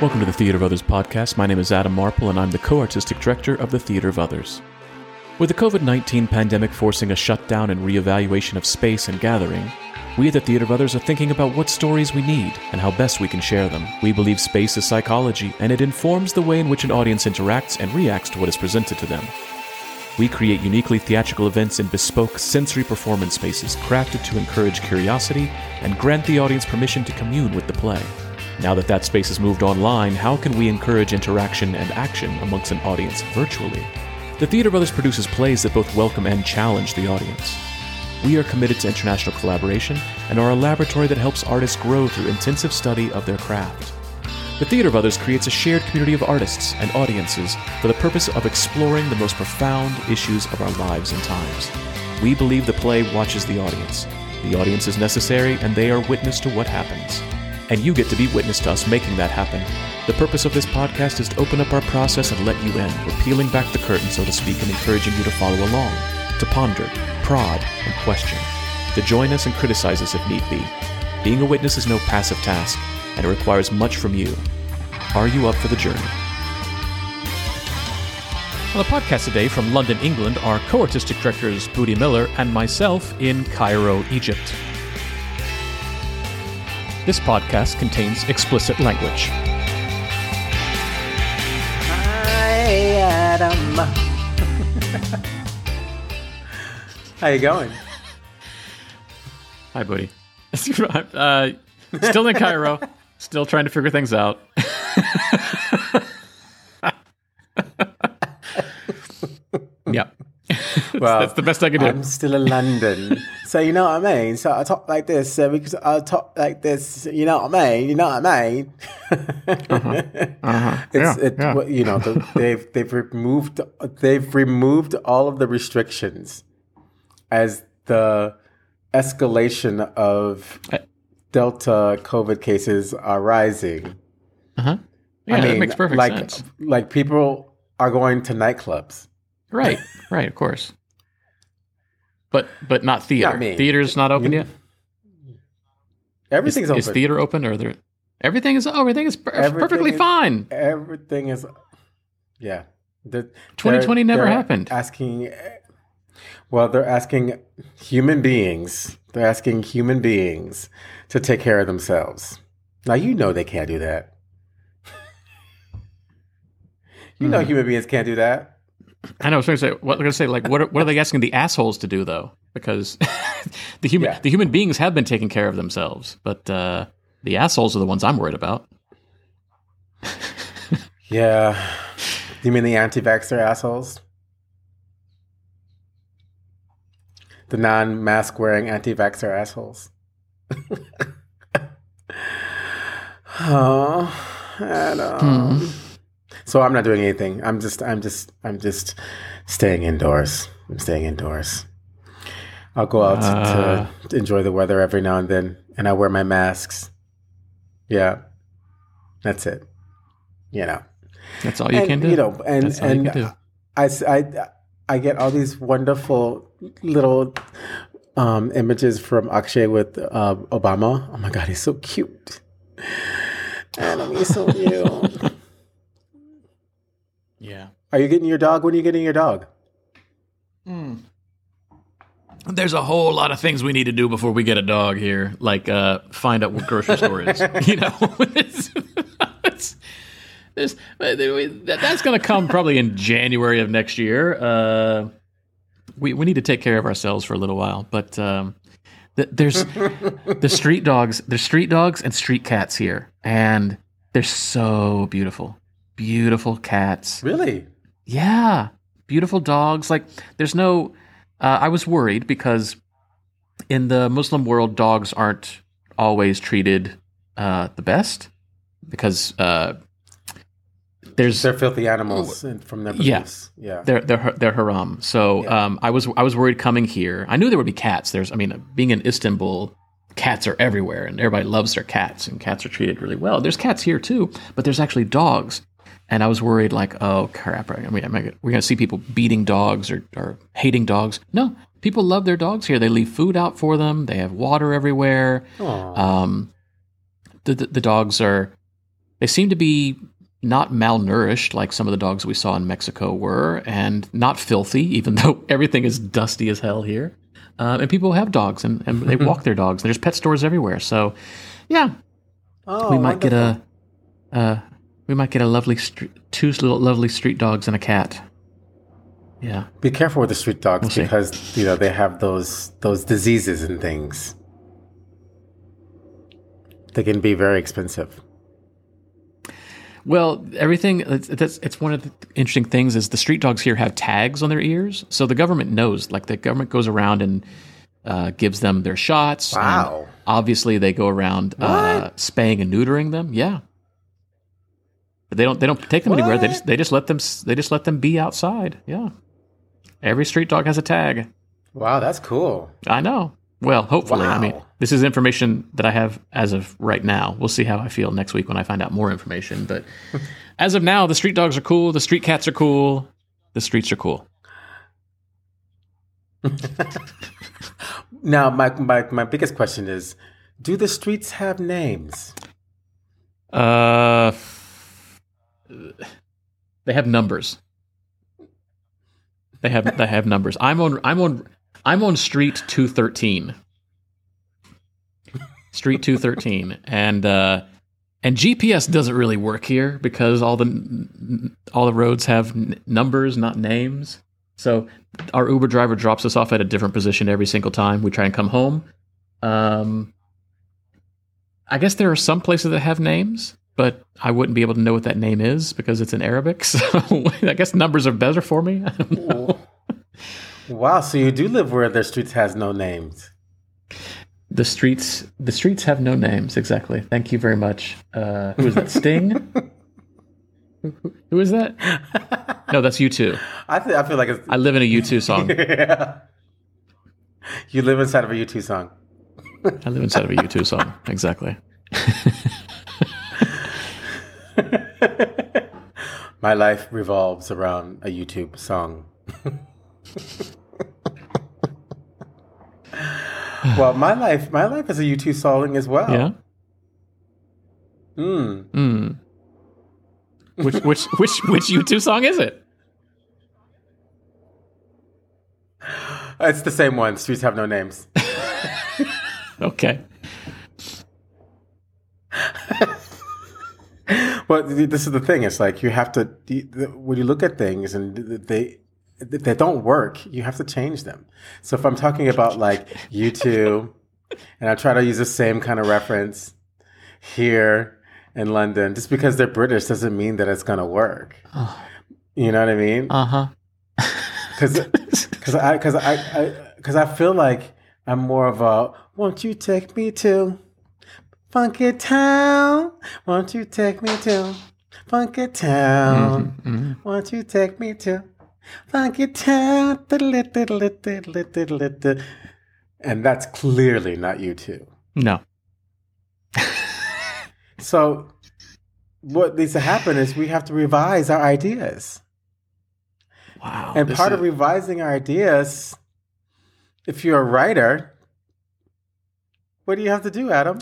Welcome to the Theater of Others podcast. My name is Adam Marple, and I'm the co artistic director of the Theater of Others. With the COVID 19 pandemic forcing a shutdown and reevaluation of space and gathering, we at the Theater of Others are thinking about what stories we need and how best we can share them. We believe space is psychology, and it informs the way in which an audience interacts and reacts to what is presented to them. We create uniquely theatrical events in bespoke sensory performance spaces crafted to encourage curiosity and grant the audience permission to commune with the play. Now that that space has moved online, how can we encourage interaction and action amongst an audience virtually? The Theater of Others produces plays that both welcome and challenge the audience. We are committed to international collaboration and are a laboratory that helps artists grow through intensive study of their craft. The Theater of Others creates a shared community of artists and audiences for the purpose of exploring the most profound issues of our lives and times. We believe the play watches the audience. The audience is necessary, and they are witness to what happens. And you get to be witness to us making that happen. The purpose of this podcast is to open up our process and let you in. We're peeling back the curtain, so to speak, and encouraging you to follow along, to ponder, prod, and question, to join us and criticize us if need be. Being a witness is no passive task and it requires much from you. Are you up for the journey? On the podcast today from London, England, are co artistic directors Booty Miller and myself in Cairo, Egypt. This podcast contains explicit language. Hi, Adam. How you going? Hi, buddy. uh, still in Cairo. Still trying to figure things out. yeah. Well, that's the best I can do. I'm still in London, so you know what I mean. So I talk like this, so because I talk like this, you know what I mean. You know what I mean. uh-huh. Uh-huh. It's yeah, it, yeah. you know the, they've they've removed they've removed all of the restrictions as the escalation of Delta COVID cases are rising. Uh-huh. Yeah, I mean, that makes perfect like, sense. Like people are going to nightclubs. Right, right, of course. But but not theater. Not me. Theater's not open yet. Everything's is, open. is theater open or there? Everything is oh, everything is per- Everything perfectly is- fine. Everything is, yeah. The, 2020 they're- never they're happened. Asking, well, they're asking human beings. They're asking human beings to take care of themselves. Now you know they can't do that. you know Mhm. human beings can't do that. I know. I was going to say what I'm going to say. Like, what are, what are they asking the assholes to do though? Because the human Yeah. the human beings have been taking care of themselves, but uh, the assholes are the ones I'm worried about. Yeah. You mean the anti-vaxxer assholes? The non-mask wearing anti-vaxxer assholes. oh, Adam. So I'm not doing anything. I'm just, I'm just, I'm just staying indoors. I'm staying indoors. I'll go out Uh. to, to enjoy the weather every now and then, and I wear my masks. Yeah, that's it. You know That's all you and, can do. You know, and That's you and. I, I- I get all these wonderful little um, images from Akshay with uh, Obama. Oh my God, he's so cute. Adam, he's so cute. Yeah. Are you getting your dog? When are you getting your dog? There's a whole lot of things we need to do before we get a dog here, like uh, find out what grocery store is. You know, it's, it's, there's, that's going to come probably in January of next year. Uh, we we need to take care of ourselves for a little while, but um, th- there's the street dogs. There's street dogs and street cats here, and they're so beautiful, beautiful cats. Really? Yeah, beautiful dogs. Like there's no. Uh, I was worried because in the Muslim world, dogs aren't always treated uh, the best because uh, there's They're filthy animals and from their Yeah. Yeah. they're they're they're haram. So Yeah. um, I was I was worried coming here. I knew there would be cats. There's I mean being in Istanbul, cats are everywhere and everybody loves their cats and cats are treated really well. There's cats here too, but there's actually dogs. And I was worried like, oh crap, I mean, we're going to see people beating dogs or, or hating dogs. No, people love their dogs here. They leave food out for them. They have water everywhere. Um, the, the the dogs are they seem to be not malnourished like some of the dogs we saw in Mexico were, and not filthy, even though everything is dusty as hell here. Uh, and people have dogs and, and they walk their dogs. There's pet stores everywhere. So, yeah, Oh, we might get wonderful. a uh, we might get a lovely street, two little lovely street dogs and a cat. Yeah, Be careful with the street dogs We'll see. because you know they have those those diseases and things. They can be very expensive. Well, everything it's, that's it's one of the interesting things is the street dogs here have tags on their ears, so the government knows. Like the government goes around and uh, gives them their shots. Wow. obviously, they go around uh, spaying and neutering them. Yeah, they don't they don't take them anywhere. They just they just let them they just let them be outside. Yeah, every street dog has a tag. Wow, that's cool. I know. Well, hopefully. I mean, this is information that I have as of right now. We'll see how I feel next week when I find out more information. But as of now, the street dogs are cool. The street cats are cool. The streets are cool. Now, my, my my biggest question is, do the streets have names? Uh, they have numbers. They have they have numbers. I'm on I'm on I'm on street two thirteen. Street two thirteen, and uh, and GPS doesn't really work here because all the all the roads have n- numbers, not names. So our Uber driver drops us off at a different position every single time we try and come home. Um, I guess there are some places that have names, but I wouldn't be able to know what that name is because it's in Arabic. So I guess numbers are better for me. I don't know. Wow, so you do live where the streets has no names. The streets, the streets have no names. Exactly. Thank you very much. Uh, who is that? Sting. Who- is that? No, that's you too. I th- I feel like it's I live in a U two song. yeah. You live inside of a U2 song. I live inside of a U two song. Exactly. My life revolves around a YouTube song. well, my life, my life is a U2 song as well. Yeah. Mm. Hmm. Which which which which two song is it? It's the same one. Streets have no names. Okay. Well, th- this is the thing. It's like you have to when you look at things and they they don't work, you have to change them. So if I'm talking about like YouTube, and I try to use the same kind of reference here in London, just because they're British doesn't mean that it's gonna work. You know what I mean? Uh huh. Because because I because I because I, feel like I'm more of a won't you take me to Funky Town? Won't you take me to Funky Town? Mm-hmm, Won't you take me to Funky Town? And that's clearly not you two. No. So what needs to happen is we have to revise our ideas. Wow. And part is- of revising our ideas, if you're a writer, what do you have to do, Adam?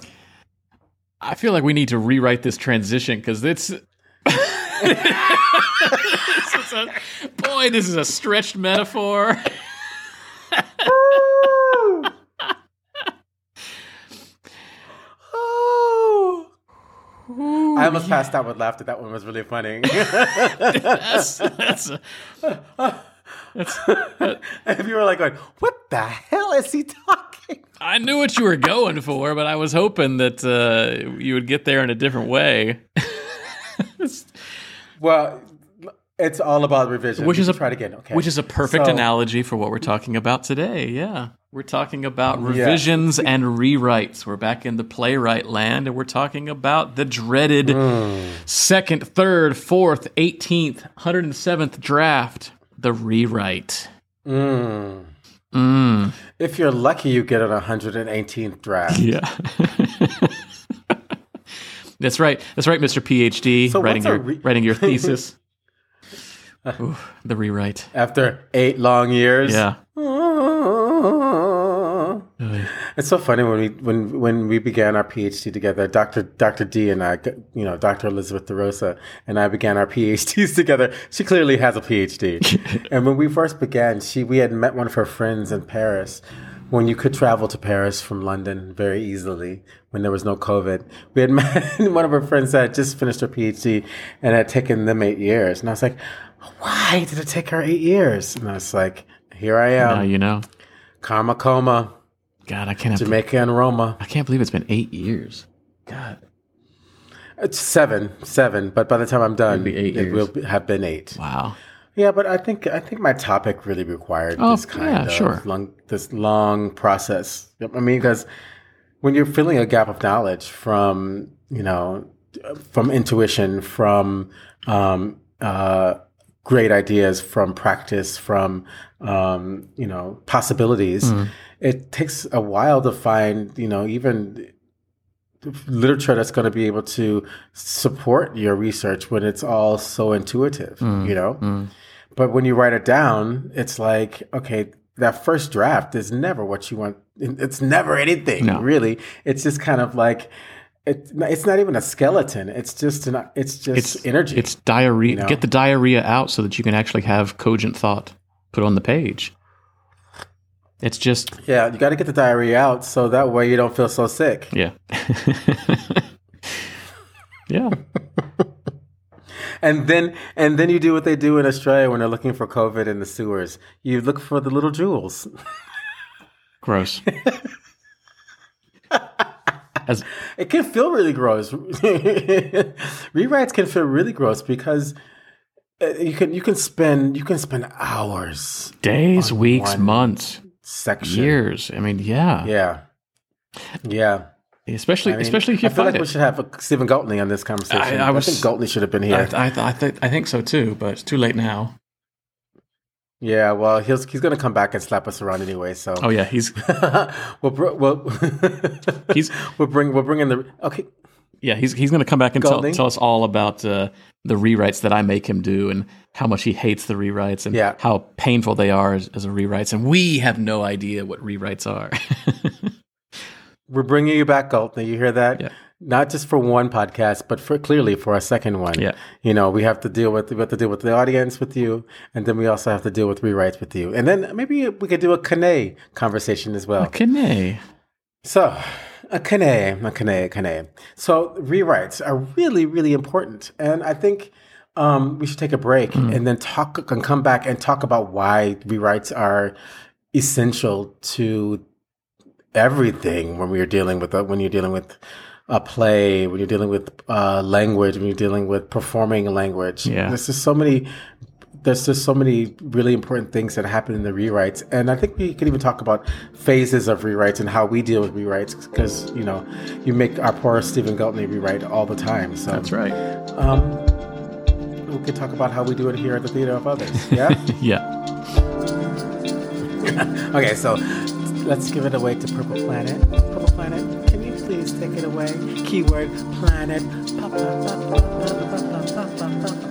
I feel like we need to rewrite this transition because it's. this a, boy, this is a stretched metaphor. I almost passed out with laughter. That one was really funny. That's, that's a, that's, if you were like going, "What the hell is he talking?" I knew what you were going for, but I was hoping that uh, you would get there in a different way. Well, it's all about revision. Which is a- try it again. Okay, Which is a perfect So- analogy for what we're talking about today. Yeah. We're talking about revisions and rewrites. We're back in the playwright land and we're talking about the dreaded Hmm. second, third, fourth, 18th, 107th draft, the rewrite. Mm. Mm. If you're lucky, you get an 118th draft. Yeah. That's right. That's right, Mr. PhD, So writing your re- writing your thesis. Ooh, the rewrite. After eight long years. Yeah. It's so funny when we when when we began our PhD together, Dr. Dr. D and I, you know, Dr. Elizabeth DeRosa and I began our PhDs together. She clearly has a PhD. and when we first began, she we had met one of her friends in Paris when you could travel to Paris from London very easily when there was no COVID. We had met one of her friends that had just finished her PhD and had taken them eight years. And I was like, why did it take her eight years? And I was like, here I am. Now you know. Karma coma. God, I can't. Jamaica and Roma. I can't believe it's been eight years. God, It's seven, seven. But by the time I'm done, It'll be eight it will have been eight. wow. Yeah, but I think I think my topic really required Oh, this kind yeah, of sure. long this long process. I mean, because when you're filling a gap of knowledge from you know from intuition, from um, uh, great ideas, from practice, from um, you know possibilities, Mm. It takes a while to find you know even literature that's going to be able to support your research when it's all so intuitive you know Mm. but when you write it down it's like okay that first draft is never what you want it's never anything No. really it's just kind of like it, it's not even a skeleton it's just an it's just it's, energy It's diarrhea. You know? Get the diarrhea out so that you can actually have cogent thought put on the page. It's just yeah you got to get the diarrhea out so that way you don't feel so sick yeah, yeah. And then and then you do what they do in Australia when they're looking for COVID in the sewers. You look for the little jewels. Gross. As It can feel really gross. Rewrites can feel really gross because uh, you can you can spend you can spend hours days, weeks, one months, section. years. I mean, yeah. Yeah. Yeah. Especially, I mean, especially if you I feel like it. we should have a Stephen Galtney on this conversation. I- I, I think Galtney should have been I, here. I, I, think, I think so too, but it's too late now. yeah, well, he's he's going to come back and slap us around anyway. So Oh yeah, he's we'll, br- we'll He's- we'll bring we'll bring in the okay. Yeah he's he's going to come back and tell, tell us all about uh, the rewrites that I make him do and how much he hates the rewrites and Yeah. how painful they are as, as a rewrites, and we have no idea what rewrites are. We're bringing you back, Galtney. You hear that? Yeah. Not just for one podcast, but for clearly for a second one. Yeah. You know, we have to deal with we have to deal with the audience with you, and then we also have to deal with rewrites with you, and then maybe we could do a Kane conversation as well. Kane. So, a Kane, a Kane. So rewrites are really, really important, and I think um, we should take a break and then talk and come back and talk about why rewrites are essential to everything when we're dealing with a, when you're dealing with a play, when you're dealing with uh, language, when you're dealing with performing language. Yeah. There's just so many. There's just so many really important things that happen in the rewrites, and I think we could even talk about phases of rewrites and how we deal with rewrites, because you know, you make our poor Stephen Galtney rewrite all the time. So That's right. um, we could talk about how we do it here at the Theater of Others. Yeah. Yeah. Okay, so let's give it away to Purple Planet. Purple Planet, can you please take it away? Keyword planet.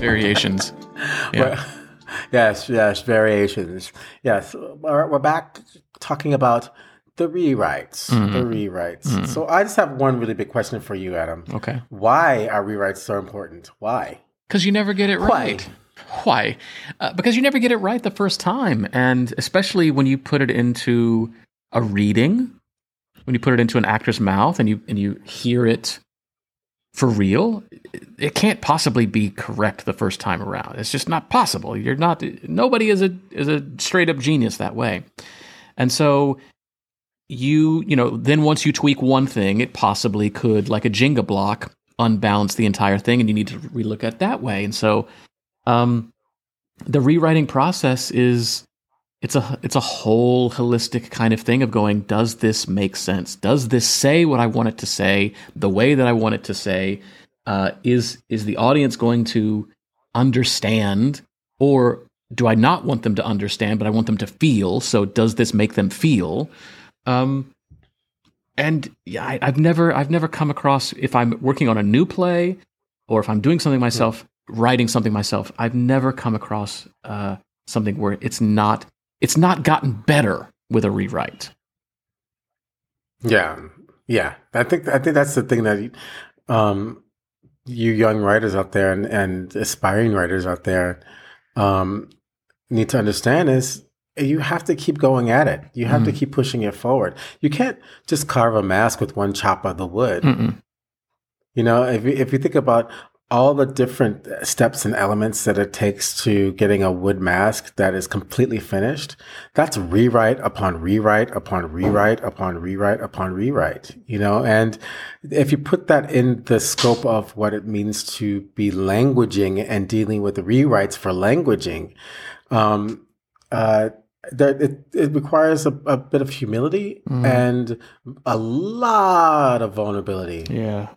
Variations. Yeah. Well, yes, yes, variations. Yes, we're, we're back talking about the rewrites. The rewrites. So I just have one really big question for you, Adam. Okay. Why are rewrites so important? Why? Because you never get it right. Why? Uh, because you never get it right the first time. And especially when you put it into a reading, when you put it into an actor's mouth and you and you hear it for real, it- can't possibly be correct the first time around. It's just not possible. You're not nobody is a is a straight up genius that way. And so you, you know, then once you tweak one thing, it possibly could like a Jenga block unbalance the entire thing and you need to relook at it that way. And so um, the rewriting process is it's a it's a whole holistic kind of thing of going does this make sense? Does this say what i want it to say the way that i want it to say? Uh, is is the audience going to understand or do i not want them to understand but i want them to feel? So does this make them feel? Um, and yeah, I, have never I've never come across if I'm working on a new play or if I'm doing something myself, writing something myself. I've never come across uh, something where it's not it's not gotten better with a rewrite. Yeah, yeah. I think I think that's the thing that um, you young writers out there and, and aspiring writers out there um, need to understand is you have to keep going at it. You have mm. to keep pushing it forward. You can't just carve a mask with one chop of the wood. Mm-mm. You know, if you, if you think about all the different steps and elements that it takes to getting a wood mask that is completely finished, that's rewrite upon rewrite upon rewrite upon rewrite upon rewrite, you know? And if you put that in the scope of what it means to be languaging and dealing with rewrites for languaging, um, uh, that it, it requires a, a bit of humility mm. and a lot of vulnerability. Yeah.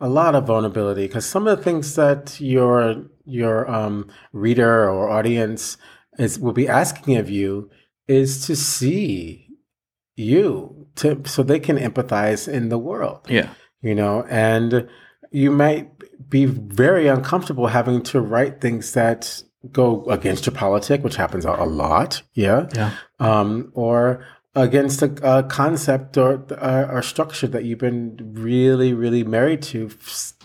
A lot of vulnerability because some of the things that your your um, reader or audience is will be asking of you is to see you to so they can empathize in the world. Yeah. You know, and you might be very uncomfortable having to write things that go against your politic, which happens a, a lot, yeah, yeah, um, or against a, a concept or, or structure that you've been really, really married to.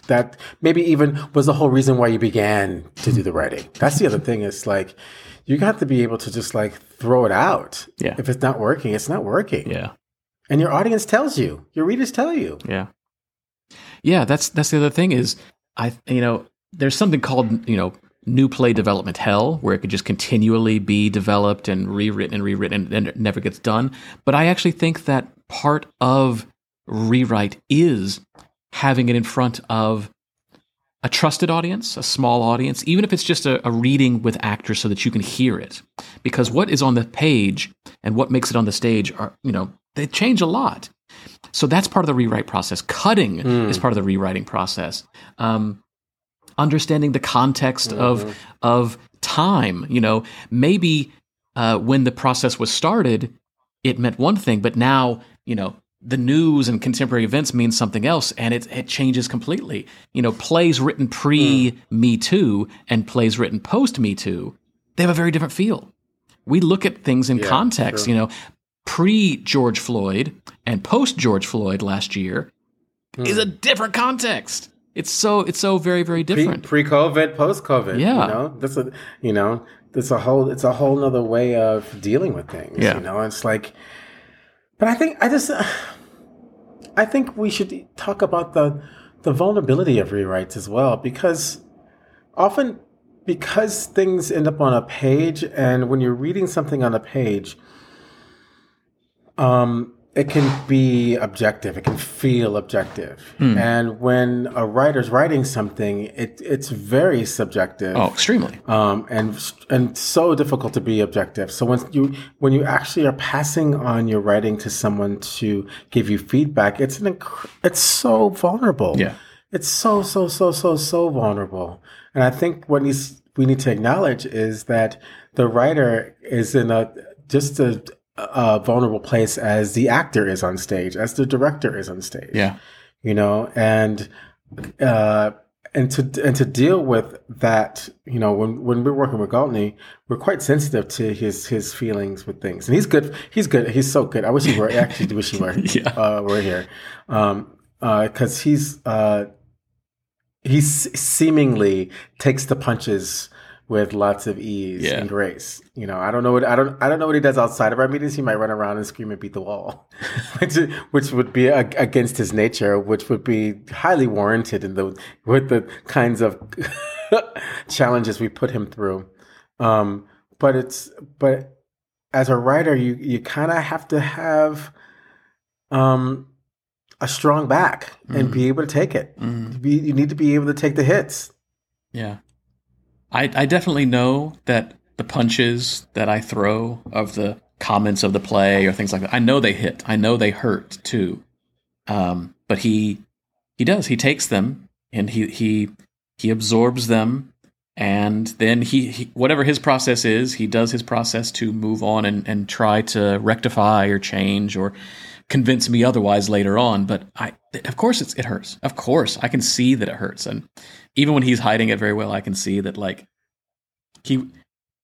That maybe even was the whole reason why you began to do the hmm. writing. That's the other thing. Is like you got to be able to just like throw it out. Yeah. If it's not working, it's not working. Yeah. And your audience tells you. Your readers tell you. Yeah. Yeah. That's that's the other thing is I you know there's something called you know new play development hell where it could just continually be developed and rewritten and rewritten and, it never gets done. But I actually think that part of rewrite is having it in front of a trusted audience, a small audience, even if it's just a, a, reading with actors so that you can hear it. Because what is on the page and what makes it on the stage are, you know, they change a lot. So that's part of the rewrite process. Cutting mm. is part of the rewriting process. Um, understanding the context mm-hmm. of of time. You know, maybe uh, when the process was started, it meant one thing, but now you know the news and contemporary events means something else, and it it changes completely. You know, plays written pre mm. Me Too and plays written post Me Too, they have a very different feel. We look at things in yeah, context. Sure. You know, pre George Floyd and post George Floyd last year mm. is a different context. It's so it's so very very different. Pre COVID, post COVID. Yeah, you know that's a you know that's a whole it's a whole other way of dealing with things. Yeah, you know it's like, but I think I just I think we should talk about the the vulnerability of rewrites as well because often because things end up on a page and when you're reading something on a page um it can be objective. It can feel objective. Hmm. And when a writer's writing something, it, it's very subjective. Oh, extremely. Um, and and so difficult to be objective. So when you when you actually are passing on your writing to someone to give you feedback, it's an inc- it's so vulnerable. Yeah, it's so so so so so vulnerable. And I think what needs we need to acknowledge is that the writer is in a just a a vulnerable place as the actor is on stage, as the director is on stage. Yeah. You know, and uh and to and to deal with that, you know, when when we're working with Galtney, we're quite sensitive to his his feelings with things, and he's good. He's good. He's so good. I wish he were. I actually wish he were. yeah. Uh, we're here, um, because uh, he's uh, he seemingly takes the punches with lots of ease yeah. and grace. You know, I don't know what I don't I don't know what he does outside of our meetings. He might run around and scream and beat the wall, which which would be a, against his nature, which would be highly warranted in the with the kinds of challenges we put him through. Um, but it's but as a writer, you you kind of have to have um, a strong back and mm. be able to take it. Mm. Be, you need to be able to take the hits. Yeah. I, I definitely know that the punches that I throw of the comments of the play or things like that. I know they hit. I know they hurt too. Um, but he he does. He takes them and he he he absorbs them and then he, he, whatever his process is he does his process to move on and, and try to rectify or change or convince me otherwise later on but i of course it hurts of course i can see that it hurts and even when he's hiding it very well i can see that like he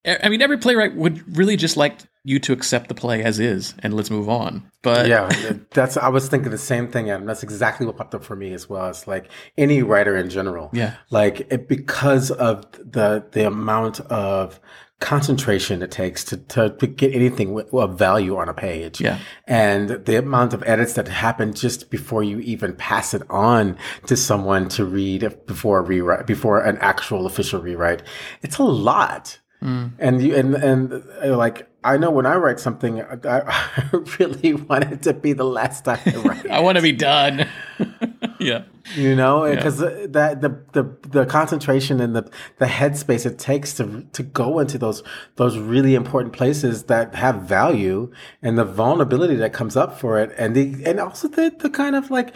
I mean, every playwright would really just like you to accept the play as is and let's move on. But yeah, that's I was thinking the same thing, and that's exactly what popped up for me as well. It's like any writer in general. Yeah, like it, because of the the amount of concentration it takes to, to, to get anything of value on a page. Yeah. And the amount of edits that happen just before you even pass it on to someone to read before a rewrite, before an actual official rewrite. It's a lot. Mm. And you and and uh, like I know when I write something, I, I really want it to be the last time I write. I want to be done. yeah, you know, because yeah. that the the the concentration and the the headspace it takes to to go into those those really important places that have value and the vulnerability that comes up for it, and the and also the the kind of like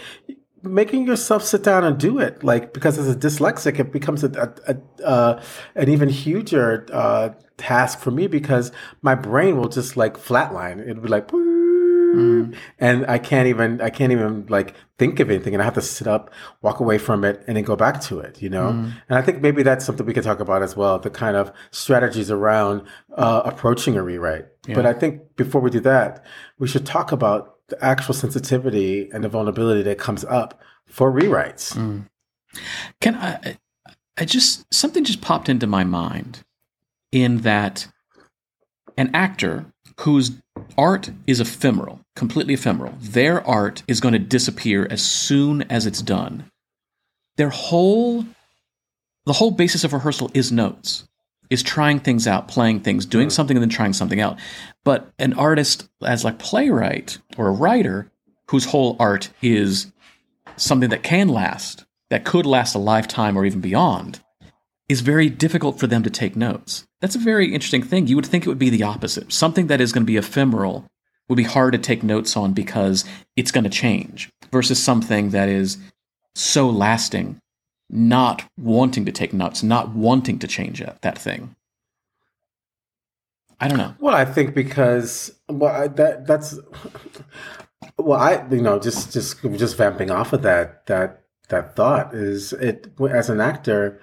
making yourself sit down and do it like because as a dyslexic it becomes a, a, a uh, an even huger uh, task for me because my brain will just like flatline it'll be like mm. and i can't even i can't even like think of anything and i have to sit up walk away from it and then go back to it you know mm. and i think maybe that's something we could talk about as well the kind of strategies around uh, approaching a rewrite yeah. but i think before we do that we should talk about the actual sensitivity and the vulnerability that comes up for rewrites. Mm. Can I? I just something just popped into my mind in that an actor whose art is ephemeral, completely ephemeral, their art is going to disappear as soon as it's done. Their whole the whole basis of rehearsal is notes is trying things out, playing things, doing something, and then trying something out. But an artist, as like playwright or a writer, whose whole art is something that can last, that could last a lifetime or even beyond, is very difficult for them to take notes. That's a very interesting thing. You would think it would be the opposite. Something that is going to be ephemeral would be hard to take notes on because it's going to change, versus something that is so lasting not wanting to take notes, not wanting to change it, that thing. I don't know. Well, I think because well I, that that's well I you know just just just vamping off of that that that thought is it as an actor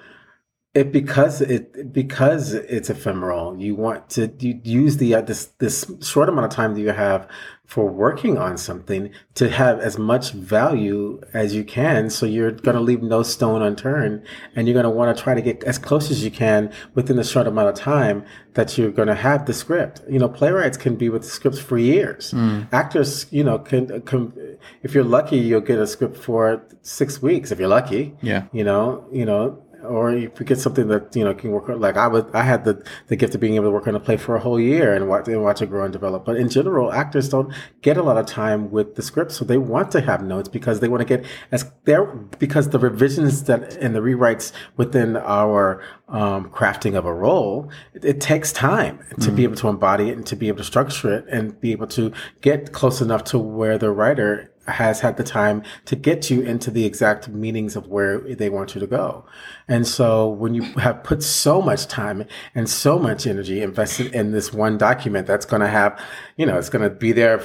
it because it because it's ephemeral. You want to you use the uh, this this short amount of time that you have for working on something to have as much value as you can. So you're going to leave no stone unturned and you're going to want to try to get as close as you can within the short amount of time that you're going to have the script. You know, playwrights can be with scripts for years. Mm. Actors, you know, can, can, if you're lucky, you'll get a script for six weeks if you're lucky. Yeah. You know, you know, or if you get something that you know can work on like I would I had the the gift of being able to work on a play for a whole year and watch and watch it grow and develop. But in general, actors don't get a lot of time with the script, so they want to have notes because they want to get as there because the revisions that and the rewrites within our um, crafting of a role, it, it takes time to mm. be able to embody it and to be able to structure it and be able to get close enough to where the writer has had the time to get you into the exact meanings of where they want you to go. And so when you have put so much time and so much energy invested in this one document that's going to have, you know, it's going to be there,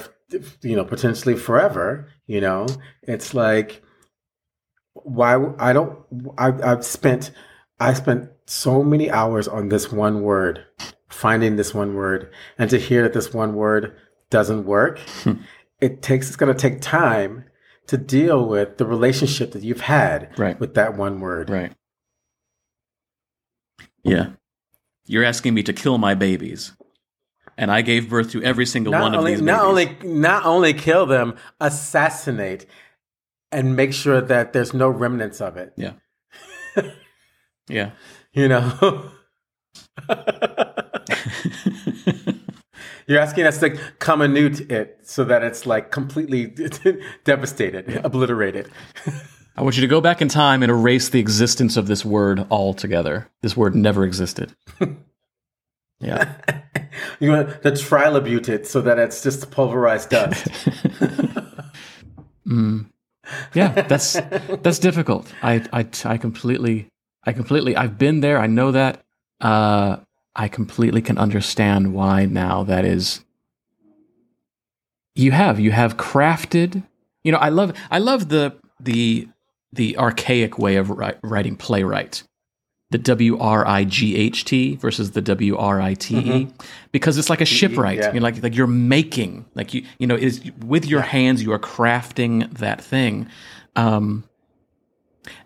you know, potentially forever, you know, it's like, why I don't, I, I've spent, I spent so many hours on this one word, finding this one word, and to hear that this one word doesn't work hmm. It takes it's going to take time to deal with the relationship that you've had right. with that one word. Right. Yeah. You're asking me to kill my babies. And I gave birth to every single not one only, of these not babies. Only, not only kill them, assassinate and make sure that there's no remnants of it. Yeah. yeah. You know? You're asking us to comminute it so that it's like completely devastated, yeah. obliterated. I want you to go back in time and erase the existence of this word altogether. This word never existed. Yeah. you want to trilobute it so that it's just pulverized dust. mm. Yeah, that's that's difficult. I, I I completely I completely I've been there. I know that. Uh, I completely can understand why now that is. You have you have crafted. You know, I love I love the the the archaic way of writing playwright the W R I G H T versus the W R I T E mm-hmm. because it's like a shipwright. Yeah. You know, like like you're making like you you know is with your hands you are crafting that thing. Um,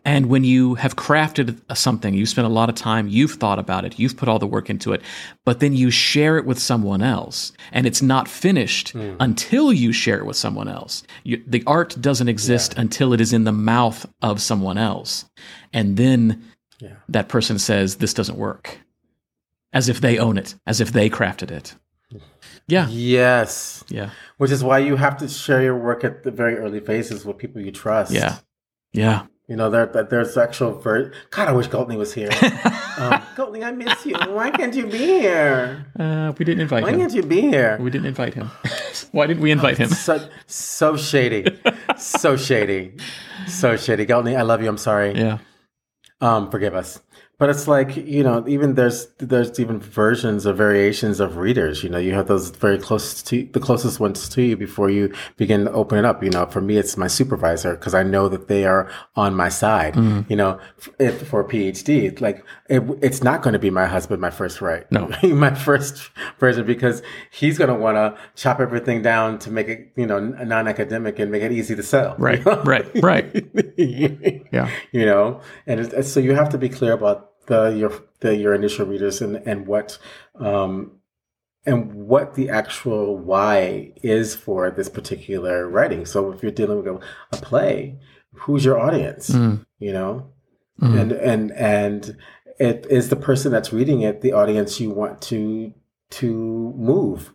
and when you have crafted something, you spend a lot of time, you've thought about it, you've put all the work into it, but then you share it with someone else, and it's not finished mm. until you share it with someone else. You, the art doesn't exist yeah. until it is in the mouth of someone else. And then yeah. that person says this doesn't work as if they own it as if they crafted it yeah yes yeah which is why you have to share your work at the very early phases with people you trust yeah yeah you know there, there's actual ver- god i wish Galtney was here. Um, Galtney, i miss you. Why can't you be here? Uh, we didn't invite why him. why can't you be here? We didn't invite him. Why didn't we invite him? so, so shady. So shady. So shady. Galtney, i love you. I'm sorry. Yeah. Um, forgive us. But it's like you know, even there's there's even versions or variations of readers. You know, you have those very close to the closest ones to you before you begin to open it up. You know, for me, it's my supervisor because I know that they are on my side. mm You know, if for a PhD, like it, it's not going to be my husband, my first write, no, my first version because he's going to want to chop everything down to make it you know non-academic and make it easy to sell. Right, right, right. yeah, you know, and so you have to be clear about the your the your initial readers and and what um, and what the actual why is for this particular writing. So if you're dealing with a, a play, who's your audience? Mm. You know, mm. and and and it is the person that's reading it the audience you want to to move.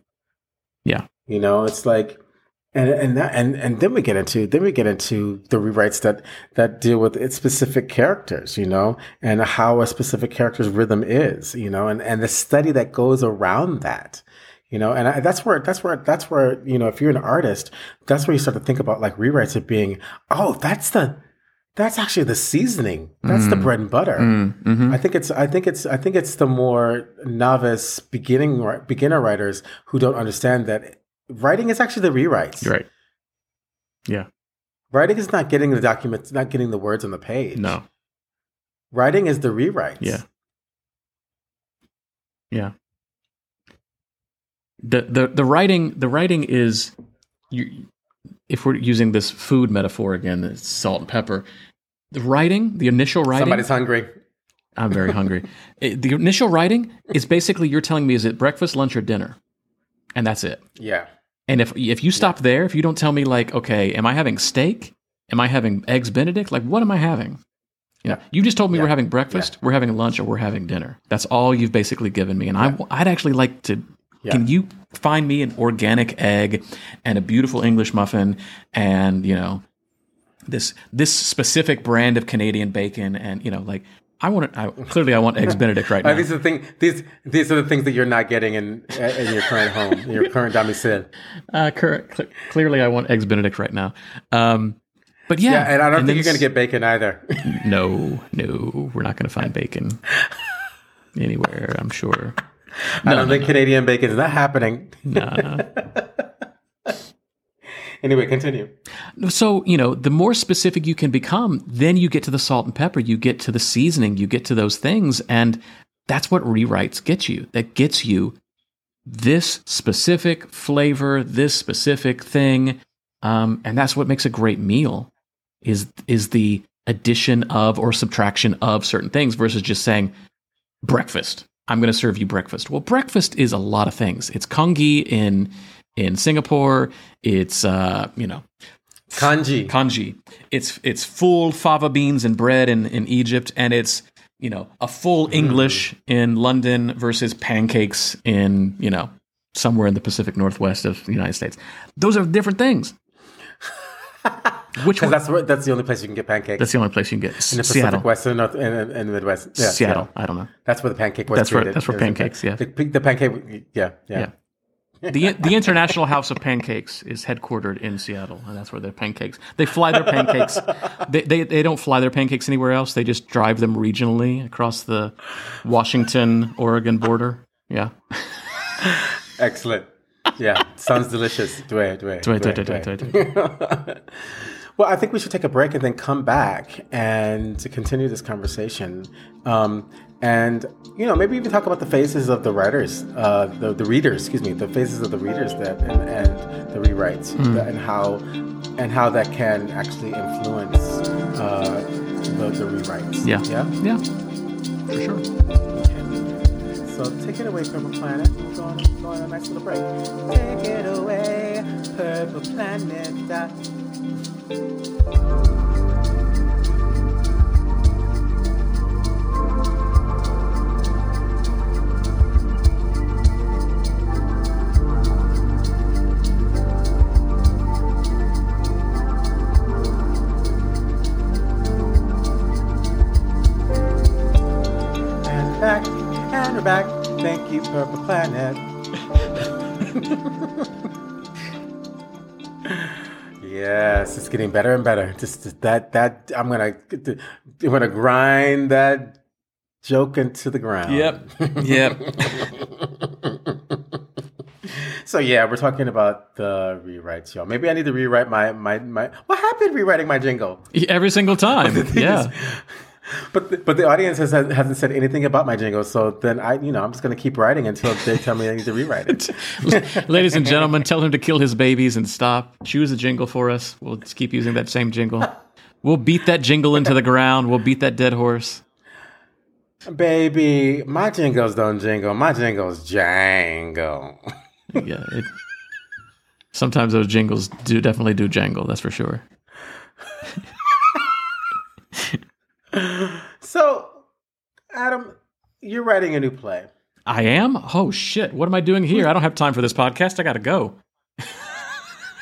Yeah, you know, it's like and and that and and then we get into then we get into the rewrites that that deal with its specific characters you know and how a specific character's rhythm is you know and and the study that goes around that you know and I, that's where that's where that's where you know if you're an artist that's where you start to think about like rewrites of being oh that's the that's actually the seasoning that's mm. the bread and butter mm. mm-hmm. i think it's i think it's i think it's the more novice beginning beginner writers who don't understand that writing is actually the rewrites. Right. Yeah. Writing is not getting the documents, not getting the words on the page. No. Writing is the rewrites. Yeah. Yeah. The the the writing the writing is you if we're using this food metaphor again, salt and pepper. The writing, the initial writing. Somebody's hungry. I'm very hungry. the initial writing is basically you're telling me is it breakfast, lunch, or dinner, and that's it. Yeah. And if if you stop there, if you don't tell me like, okay, am I having steak? Am I having eggs Benedict? Like, what am I having? You know, you just told me yeah. we're having breakfast, yeah. we're having lunch, or we're having dinner. That's all you've basically given me. And I, I'd actually like to. Can you find me an organic egg and a beautiful English muffin, and you know, this this specific brand of Canadian bacon, and you know, like I want I, clearly I want eggs Benedict right now. Uh, these are the thing. These these are the things that you're not getting in in your current home, in your current domicile. Uh, cl- clearly, I want eggs Benedict right now. Um, but yeah, yeah, and I don't and think you're going to get bacon either. no, no, we're not going to find bacon anywhere. I'm sure. No, I don't no, think no. Canadian bacon is not happening. Nah. Anyway, continue. So, you know, the more specific you can become, then you get to the salt and pepper, you get to the seasoning, you get to those things. And that's what rewrites get you. That gets you this specific flavor, this specific thing. Um, and that's what makes a great meal is, is the addition of or subtraction of certain things versus just saying breakfast. I'm going to serve you breakfast. Well, breakfast is a lot of things. It's congee in in Singapore. It's uh, you know congee. Congee. It's it's full fava beans and bread in, in Egypt, and it's you know a full mm. English mm. in London versus pancakes in you know somewhere in the Pacific Northwest of the United States. Those are different things. Which one? that's where, that's the only place you can get pancakes. That's the only place you can get. in the Pacific Seattle. West and, North, and, and and the Midwest. Yeah, Seattle. I don't know. That's where the pancake was That's where- that's where It was a pancakes, pan- yeah. The, the pancake, yeah, yeah. Yeah. The the International House of Pancakes is headquartered in Seattle, and that's where their pancakes. They fly their pancakes. they, they they don't fly their pancakes anywhere else. They just drive them regionally across the Washington Oregon border. Yeah. Excellent. Yeah, sounds delicious. Dway, dway, Dway, dway, dway, dway. dway, dway. Well, I think we should take a break and then come back and to continue this conversation. Um, and you know, maybe even talk about the phases of the writers, uh, the, the readers, excuse me, the phases of the readers that and, and the rewrites, that- and how and how that can actually influence uh, the, the rewrites. Yeah. yeah. Yeah. For sure. So take it away, Purple Planet. We'll go on, go on a nice little break. Take it away, Purple Planet. Back. Thank you, Purple Planet. yes, it's getting better and better. Just that that I'm gonna I'm gonna grind that joke into the ground. Yep. Yep. So yeah, we're talking about the rewrites, y'all. Maybe I need to rewrite my my my. What happened rewriting my jingle? Every single time. Yeah. But the, but the audience has hasn't said anything about my jingle, so then I you know I'm just gonna keep writing until they tell me I need to rewrite it. Ladies and gentlemen, tell him to kill his babies and stop. Choose a jingle for us. We'll just keep using that same jingle. We'll beat that jingle into the ground. We'll beat that dead horse. Baby, my jingles don't jingle. My jingles jangle. Yeah. It, sometimes those jingles do definitely do jangle. That's for sure. So, Adam, you're writing a new play. I am? Oh, shit. What am I doing here? I don't have time for this podcast. I got to go.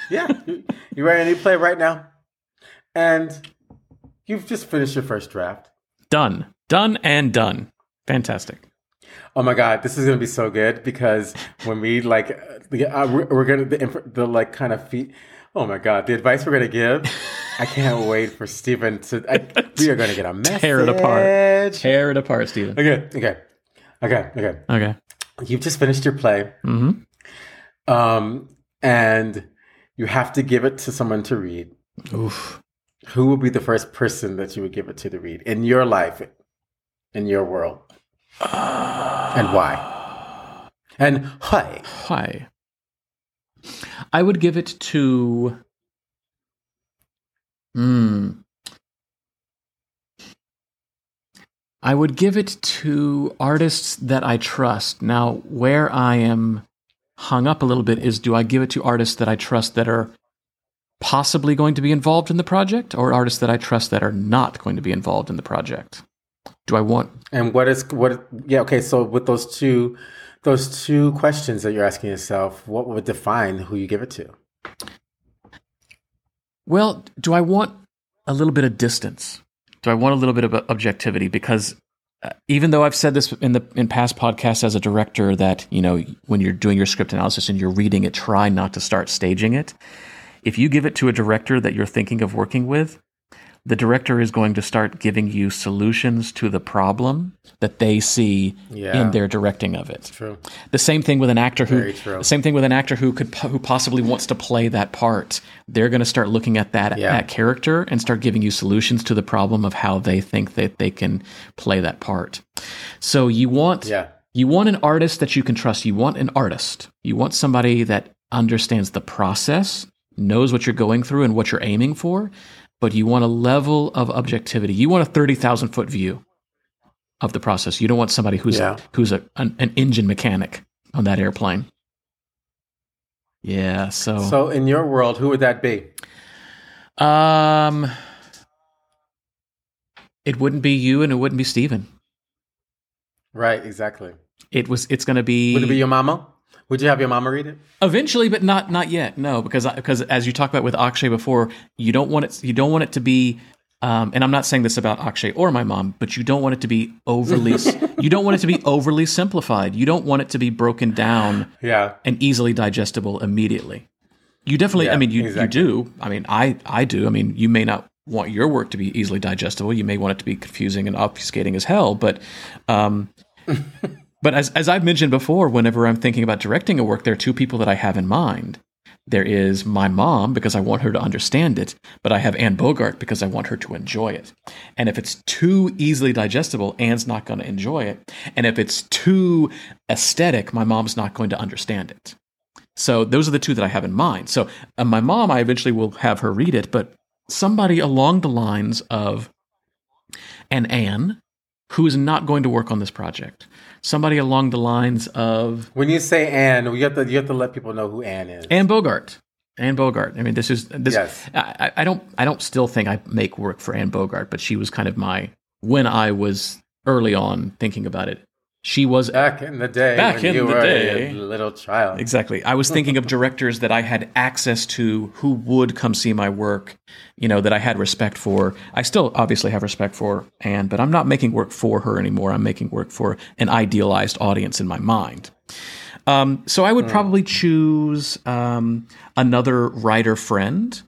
Yeah, you- you're writing a new play right now, and you've just finished your first draft. Done. Done and done. Fantastic. Oh my god, this is gonna be so good because when we like, uh, the- uh, we're, we're gonna the, the like kind of feet. Oh my god, the advice we're gonna give. I can't wait for Stephen to. I, we are gonna get a message. Tear it apart. Tear it apart, Stephen. Okay, okay, okay, okay. Okay. You've just finished your play, Mm-hmm. um, and you have to give it to someone to read. Oof. Who will be the first person that you would give it to to read in your life, in your world, and why? And why? Hi. I would give it to. Hmm. I would give it to artists that I trust. Now, where I am hung up a little bit is do I give it to artists that I trust that are possibly going to be involved in the project or artists that I trust that are not going to be involved in the project? Do I want And what is what? Yeah, okay. So with those two, those two questions that you're asking yourself, what would define who you give it to? Well, do I want a little bit of distance? Do I want a little bit of objectivity? Because uh, even though I've said this in the in past podcasts as a director, that you know when you're doing your script analysis and you're reading it, try not to start staging it. If you give it to a director that you're thinking of working with, the director is going to start giving you solutions to the problem that they see Yeah. in their directing of it. True. The same thing with an actor who, the same thing with an actor who could who possibly wants to play that part. They're going to start looking at that Yeah. that character and start giving you solutions to the problem of how they think that they can play that part. So you want Yeah. you want an artist that you can trust. You want an artist. You want somebody that understands the process, knows what you're going through and what you're aiming for, but you want a level of objectivity. You want a 30,000 foot view of the process. You don't want somebody who's Yeah. who's a, an, an engine mechanic on that airplane. Yeah, so, So in your world, who would that be? um it wouldn't be you and it wouldn't be Steven. Right. Exactly. It was it's going to be Would it be your mama? Would you have your mama read it? Eventually, but not not yet. No, because because as you talked about with Akshay before, you don't want it. You don't want it to be. Um, and I'm not saying this about Akshay or my mom, but you don't want it to be overly. you don't want it to be overly simplified. You don't want it to be broken down. Yeah. And easily digestible immediately. You definitely. Yeah, I mean, you exactly. you do. I mean, I I do. I mean, you may not want your work to be easily digestible. You may want it to be confusing and obfuscating as hell. But um, but as, as I've mentioned before, whenever I'm thinking about directing a work, there are two people that I have in mind. There is my mom because I want her to understand it, but I have Anne Bogart because I want her to enjoy it. And if it's too easily digestible, Anne's not going to enjoy it. And if it's too aesthetic, my mom's not going to understand it. So those are the two that I have in mind. So uh, my mom, I eventually will have her read it, but somebody along the lines of an Anne who is not going to work on this project. Somebody along the lines of When you say Anne, you have to you have to let people know who Anne is. Anne Bogart. Anne Bogart. I mean, this is this. Yes. I, I don't. I don't still think I make work for Anne Bogart, but she was kind of my when I was early on thinking about it. She was Back in the day, Back when in you the were day. a little child. Exactly. I was thinking of directors that I had access to who would come see my work, you know, that I had respect for. I still obviously have respect for Anne, but I'm not making work for her anymore. I'm making work for an idealized audience in my mind. Um, so I would probably choose um, another writer friend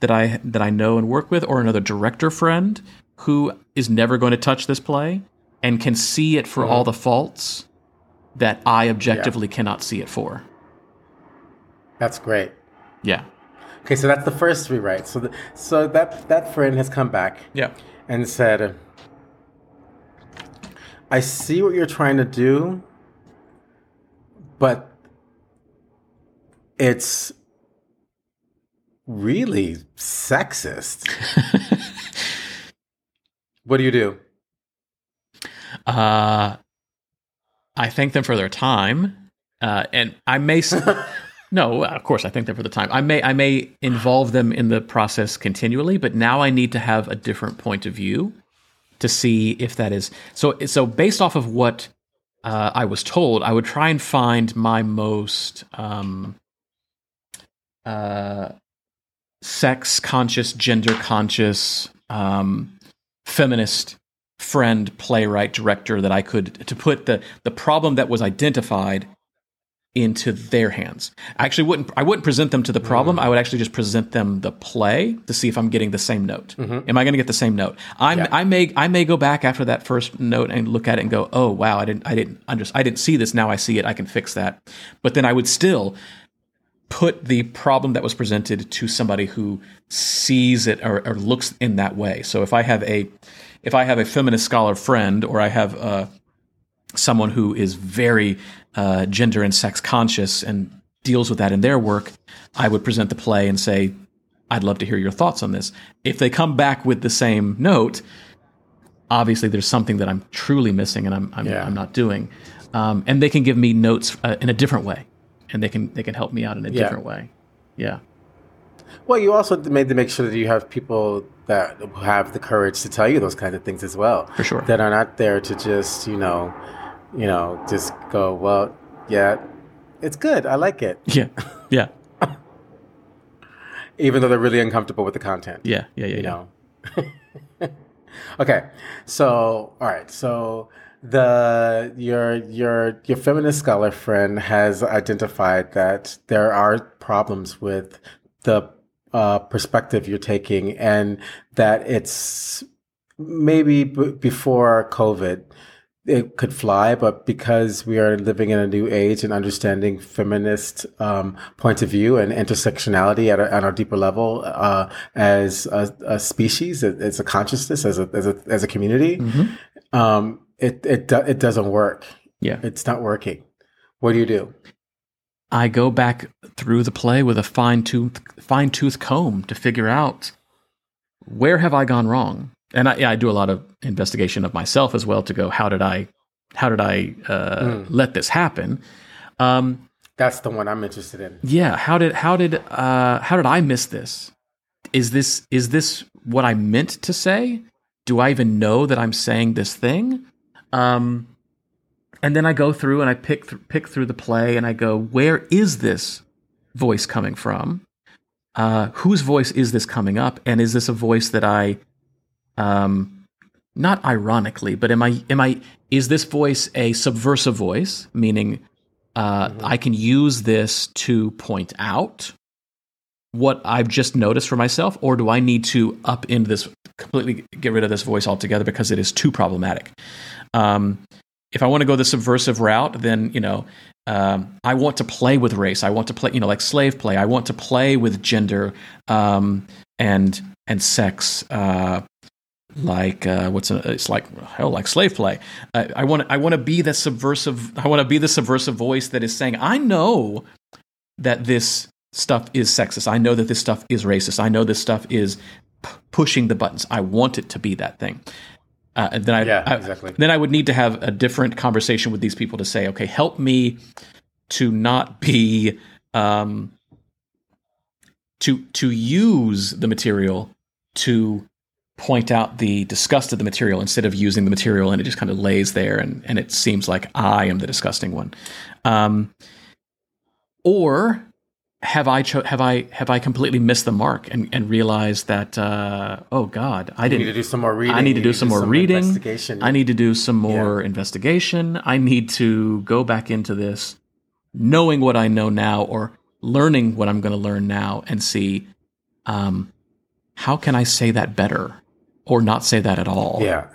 that I that I know and work with, or another director friend who is never going to touch this play and can see it for all mm-hmm. the faults that I objectively cannot see it for. That's great. Yeah. Okay, so that's the first rewrite. So, the, so that that friend has come back Yeah. and said, "I see what you're trying to do, but it's really sexist." what do you do? Uh, I thank them for their time, uh, and I may. no, of course, I thank them for the time. I may, I may involve them in the process continually, but now I need to have a different point of view to see if that is so. So, based off of what uh, I was told, I would try and find my most um, uh, sex conscious, gender conscious, um, feminist friend, playwright, director that I could to put the the problem that was identified into their hands. I actually wouldn't I wouldn't present them to the problem. Mm. I would actually just present them the play to see if I'm getting the same note. Mm-hmm. Am I going to get the same note? I'm I may I may go back after that first note and look at it and go, "Oh, wow, I didn't I didn't under, I didn't see this. Now I see it. I can fix that." But then I would still put the problem that was presented to somebody who sees it or, or looks in that way. So if I have a if I have a feminist scholar friend or I have uh, someone who is very uh, gender and sex conscious and deals with that in their work, I would present the play and say, "I'd love to hear your thoughts on this." If they come back with the same note, obviously there's something that I'm truly missing and I'm I'm, Yeah. I'm not doing, um, and they can give me notes uh, in a different way, and they can they can help me out in a Yeah. different way. Yeah. Well, you also made to make sure that you have people that have the courage to tell you those kinds of things as well. For sure. That are not there to just, you know, you know, just go, well, yeah, it's good. I like it. Yeah. Yeah. Even though they're really uncomfortable with the content. Yeah. Yeah. Yeah. You yeah. know. okay. So, all right. So the your your your feminist scholar friend has identified that there are problems with the uh, perspective you're taking, and that it's maybe b- before COVID it could fly, but because we are living in a new age and understanding feminist um, point of view and intersectionality at a, at a deeper level uh, as a, a species, as a consciousness, as a as a, as a community, um, it it do, it doesn't work. Yeah. It's not working. What do you do? I go back through the play with a fine tooth fine tooth comb to figure out where have I gone wrong. And I, yeah, I do a lot of investigation of myself as well to go how did I how did I uh, let this happen. Um, That's the one I'm interested in. yeah, how did how did uh, how did I miss this? Is this is this what I meant to say? Do I even know that I'm saying this thing? Um, and then I go through and I pick th- pick through the play and I go, where is this voice coming from? Uh, whose voice is this coming up? And is this a voice that I, um, not ironically, but am I am I is this voice a subversive voice, meaning uh, mm-hmm. I can use this to point out what I've just noticed for myself, or do I need to up into this completely get rid of this voice altogether because it is too problematic? Um, if I want to go the subversive route, then you know um, I want to play with race. I want to play, you know, like slave play. I want to play with gender um, and and sex. Uh, like uh, what's a, it's like hell like slave play. Uh, I want I want to be the subversive. I want to be the subversive voice that is saying I know that this stuff is sexist. I know that this stuff is racist. I know this stuff is p- pushing the buttons. I want it to be that thing. Uh, and then I, yeah, I, exactly. then I would need to have a different conversation with these people to say, okay, help me to not be um, to to use the material to point out the disgust of the material instead of using the material and it just kind of lays there and, and it seems like I am the disgusting one. Um, or have I cho- have I have I completely missed the mark and, and realized that uh, oh God I didn't need to do some more reading. I need to do some more some reading. investigation. I need to do some more Yeah. investigation. I need to go back into this, knowing what I know now or learning what I'm going to learn now, and see um, how can I say that better or not say that at all. Yeah,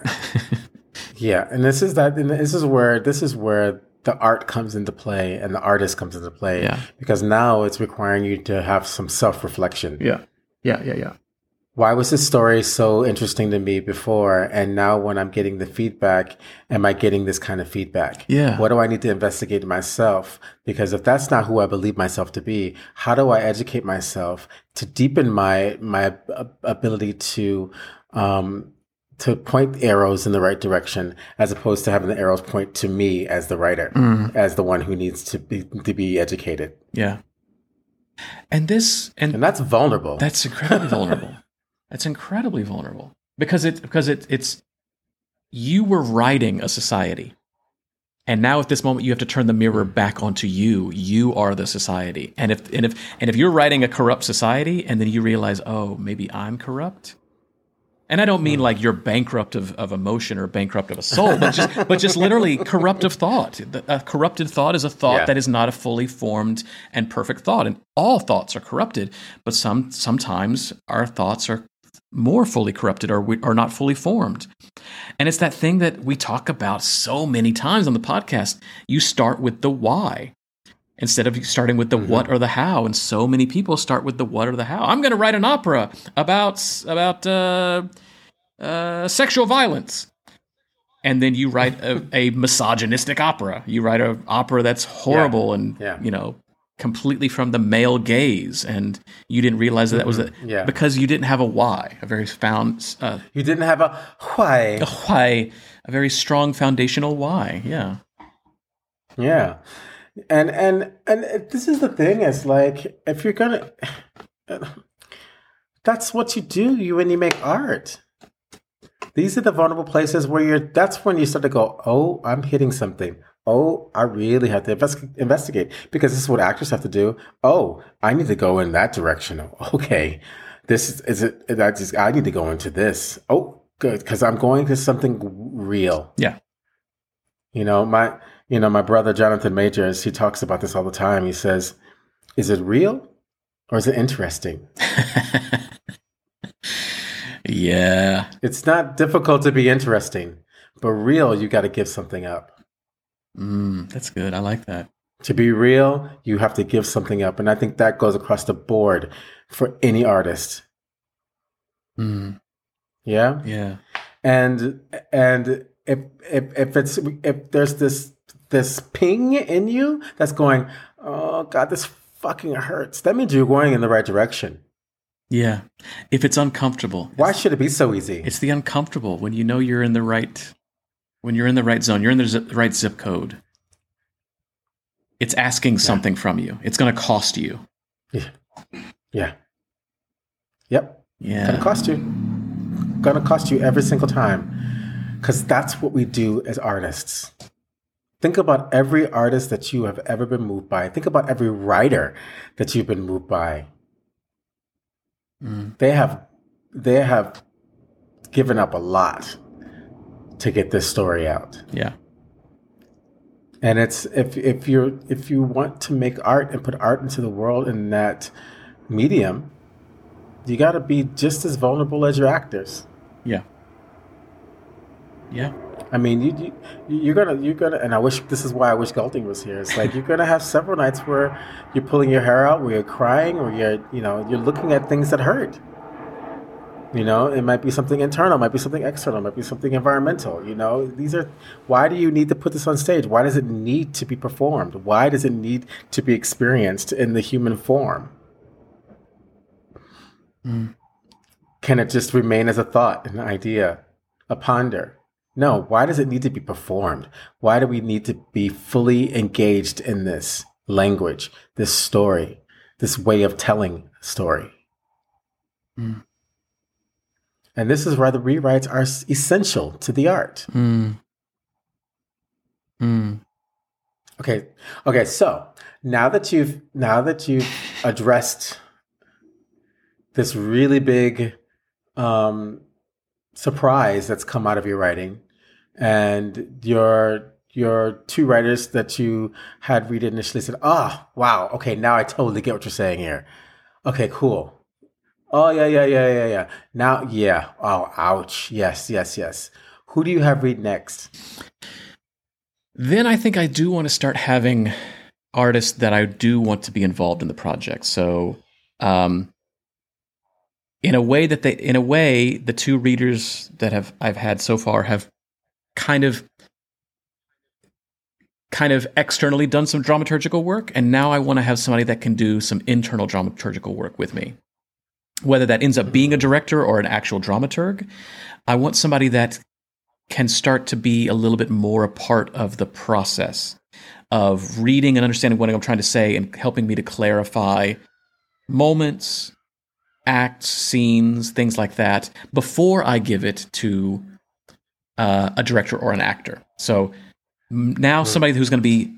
yeah, and this is that. And this is where this is where the art comes into play and the artist comes into play. Yeah. because now it's requiring you to have some self reflection. yeah, yeah, yeah, yeah. Why was this story so interesting to me before? And now when I'm getting the feedback, am I getting this kind of feedback? Yeah. What do I need to investigate myself? Because if that's not who I believe myself to be, how do I educate myself to deepen my, my ability to, um, to point arrows in the right direction as opposed to having the arrows point to me as the writer, mm. as the one who needs to be, to be educated. Yeah. And this and And that's vulnerable. That's incredibly vulnerable. That's incredibly vulnerable because it because it it's you were writing a society, and now at this moment you have to turn the mirror back onto you. You are the society, and if and if and if you're writing a corrupt society, and then you realize, oh, maybe I'm corrupt. And I don't mean like you're bankrupt of, of emotion or bankrupt of a soul, but just but just literally corrupt of thought. A corrupted thought is a thought Yeah. that is not a fully formed and perfect thought. And all thoughts are corrupted, but some sometimes our thoughts are more fully corrupted or we are not fully formed. And it's that thing that we talk about so many times on the podcast. You start with the why instead of starting with the what or the how. And so many people start with the what or the how. I'm going to write an opera about about uh, uh, sexual violence. And then you write a, a misogynistic opera. You write an opera that's horrible and Yeah. you know completely from the male gaze, and you didn't realize that that was a, Yeah. because you didn't have a why, a very found uh, you didn't have a why. a why, a very strong foundational why. Yeah, Yeah. And and and this is the thing is like if you're going to that's what you do you when you make art. These are the vulnerable places where you're that's when you start to go, "Oh, I'm hitting something. Oh, I really have to invest, investigate because this is what actors have to do. Oh, I need to go in that direction. Okay. This is, is it I just I need to go into this. Oh, good cuz I'm going to something real. yeah, You know, my you know, my brother Jonathan Majors, he talks about this all the time. He says, "Is it real or is it interesting?" yeah, It's not difficult to be interesting, but real, you got to give something up. mm, that's good. I like that. To be real, you have to give something up, and I think that goes across the board for any artist. Mm, Yeah, yeah, and and if if if it's if there's this this ping in you that's going, oh god, this fucking hurts. That means you're going in the right direction. yeah. If it's uncomfortable, Why should it be so easy? It's the uncomfortable when you know you're in the right when you're in the right zone, you're in the zip, right zip code. It's asking something from you. It's going to cost you. Yeah. Yeah. Yep. Yeah. Gonna cost you. Gonna cost you every single time. Because that's what we do as artists. Think about every artist that you have ever been moved by. Think about every writer that you've been moved by. Mm. They have they have given up a lot to get this story out. Yeah. And it's if if you're if you want to make art and put art into the world in that medium, you got to be just as vulnerable as your actors. Yeah. Yeah. I mean, you, you you're gonna you're gonna, and I wish this is why I wish Galting was here. It's like you're gonna have several nights where you're pulling your hair out, where you're crying, or you're you know you're looking at things that hurt. You know, it might be something internal, might be something external, might be something environmental. You know, these are why do you need to put this on stage? Why does it need to be performed? Why does it need to be experienced in the human form? Mm. Can it just remain as a thought, an idea, a ponder? No, why does it need to be performed? Why do we need to be fully engaged in this language, this story, this way of telling a story? Mm. And this is why the rewrites are essential to the art. Mm. Mm. Okay. Okay. So now that you've now that you've addressed this really big um, surprise that's come out of your writing, and your your two writers that you had read initially said, "Ah, oh, wow, okay, now I totally get what you're saying here." Okay, cool. Oh yeah, yeah, yeah, yeah, yeah. Now, yeah. Oh, ouch. Yes, yes, yes. Who do you have read next? Then I think I do want to start having artists that I do want to be involved in the project. So, um, in a way that they, in a way, the two readers that have I've had so far have kind of kind of externally done some dramaturgical work and now I want to have somebody that can do some internal dramaturgical work with me whether that ends up being a director or an actual dramaturg. I want somebody that can start to be a little bit more a part of the process of reading and understanding what I'm trying to say and helping me to clarify moments, acts, scenes, things like that before I give it to uh, a director or an actor. So now somebody who's going to be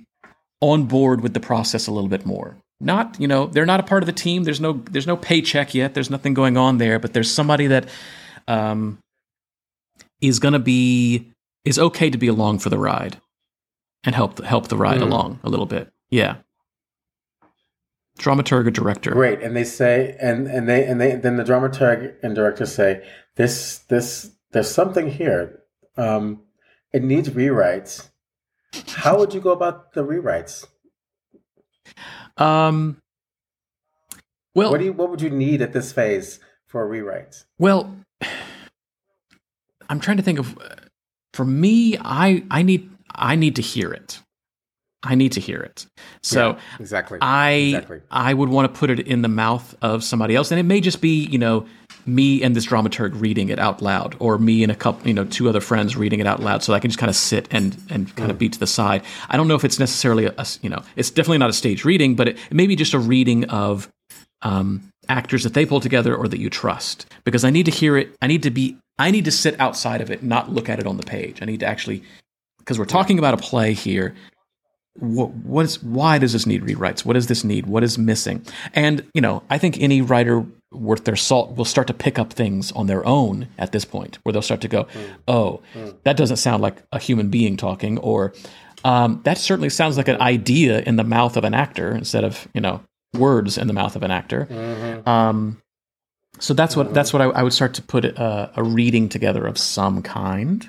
on board with the process a little bit more. Not you know they're not a part of the team. There's no there's no paycheck yet. There's nothing going on there but there's somebody that um, is going to be is okay to be along for the ride and help help the ride mm. along a little bit. Yeah. Dramaturg or director. Great. And they say and and they and they then the dramaturg and director say this this there's something here um it needs rewrites how would you go about the rewrites um, well, what do you what would you need at this phase for a rewrite? Well, I'm trying to think of. For me, I I need I need to hear it. I need to hear it. So yeah, exactly. I exactly. I would want to put it in the mouth of somebody else, and it may just be you know me and this dramaturg reading it out loud, or me and a couple you know two other friends reading it out loud, so I can just kind of sit and and kind mm. of be to the side. I don't know if it's necessarily a, a, you know it's definitely not a stage reading, but it, it may be just a reading of um, actors that they pull together or that you trust, because I need to hear it. I need to be I need to sit outside of it, not look at it on the page. I need to actually because we're talking about a play here what, what is why does this need rewrites what does this need what is missing and you know i think any writer worth their salt will start to pick up things on their own at this point where they'll start to go mm. oh mm. that doesn't sound like a human being talking or um, that certainly sounds like an idea in the mouth of an actor instead of you know words in the mouth of an actor mm-hmm. um, so that's what mm-hmm. that's what I, I, would start to put a, a reading together of some kind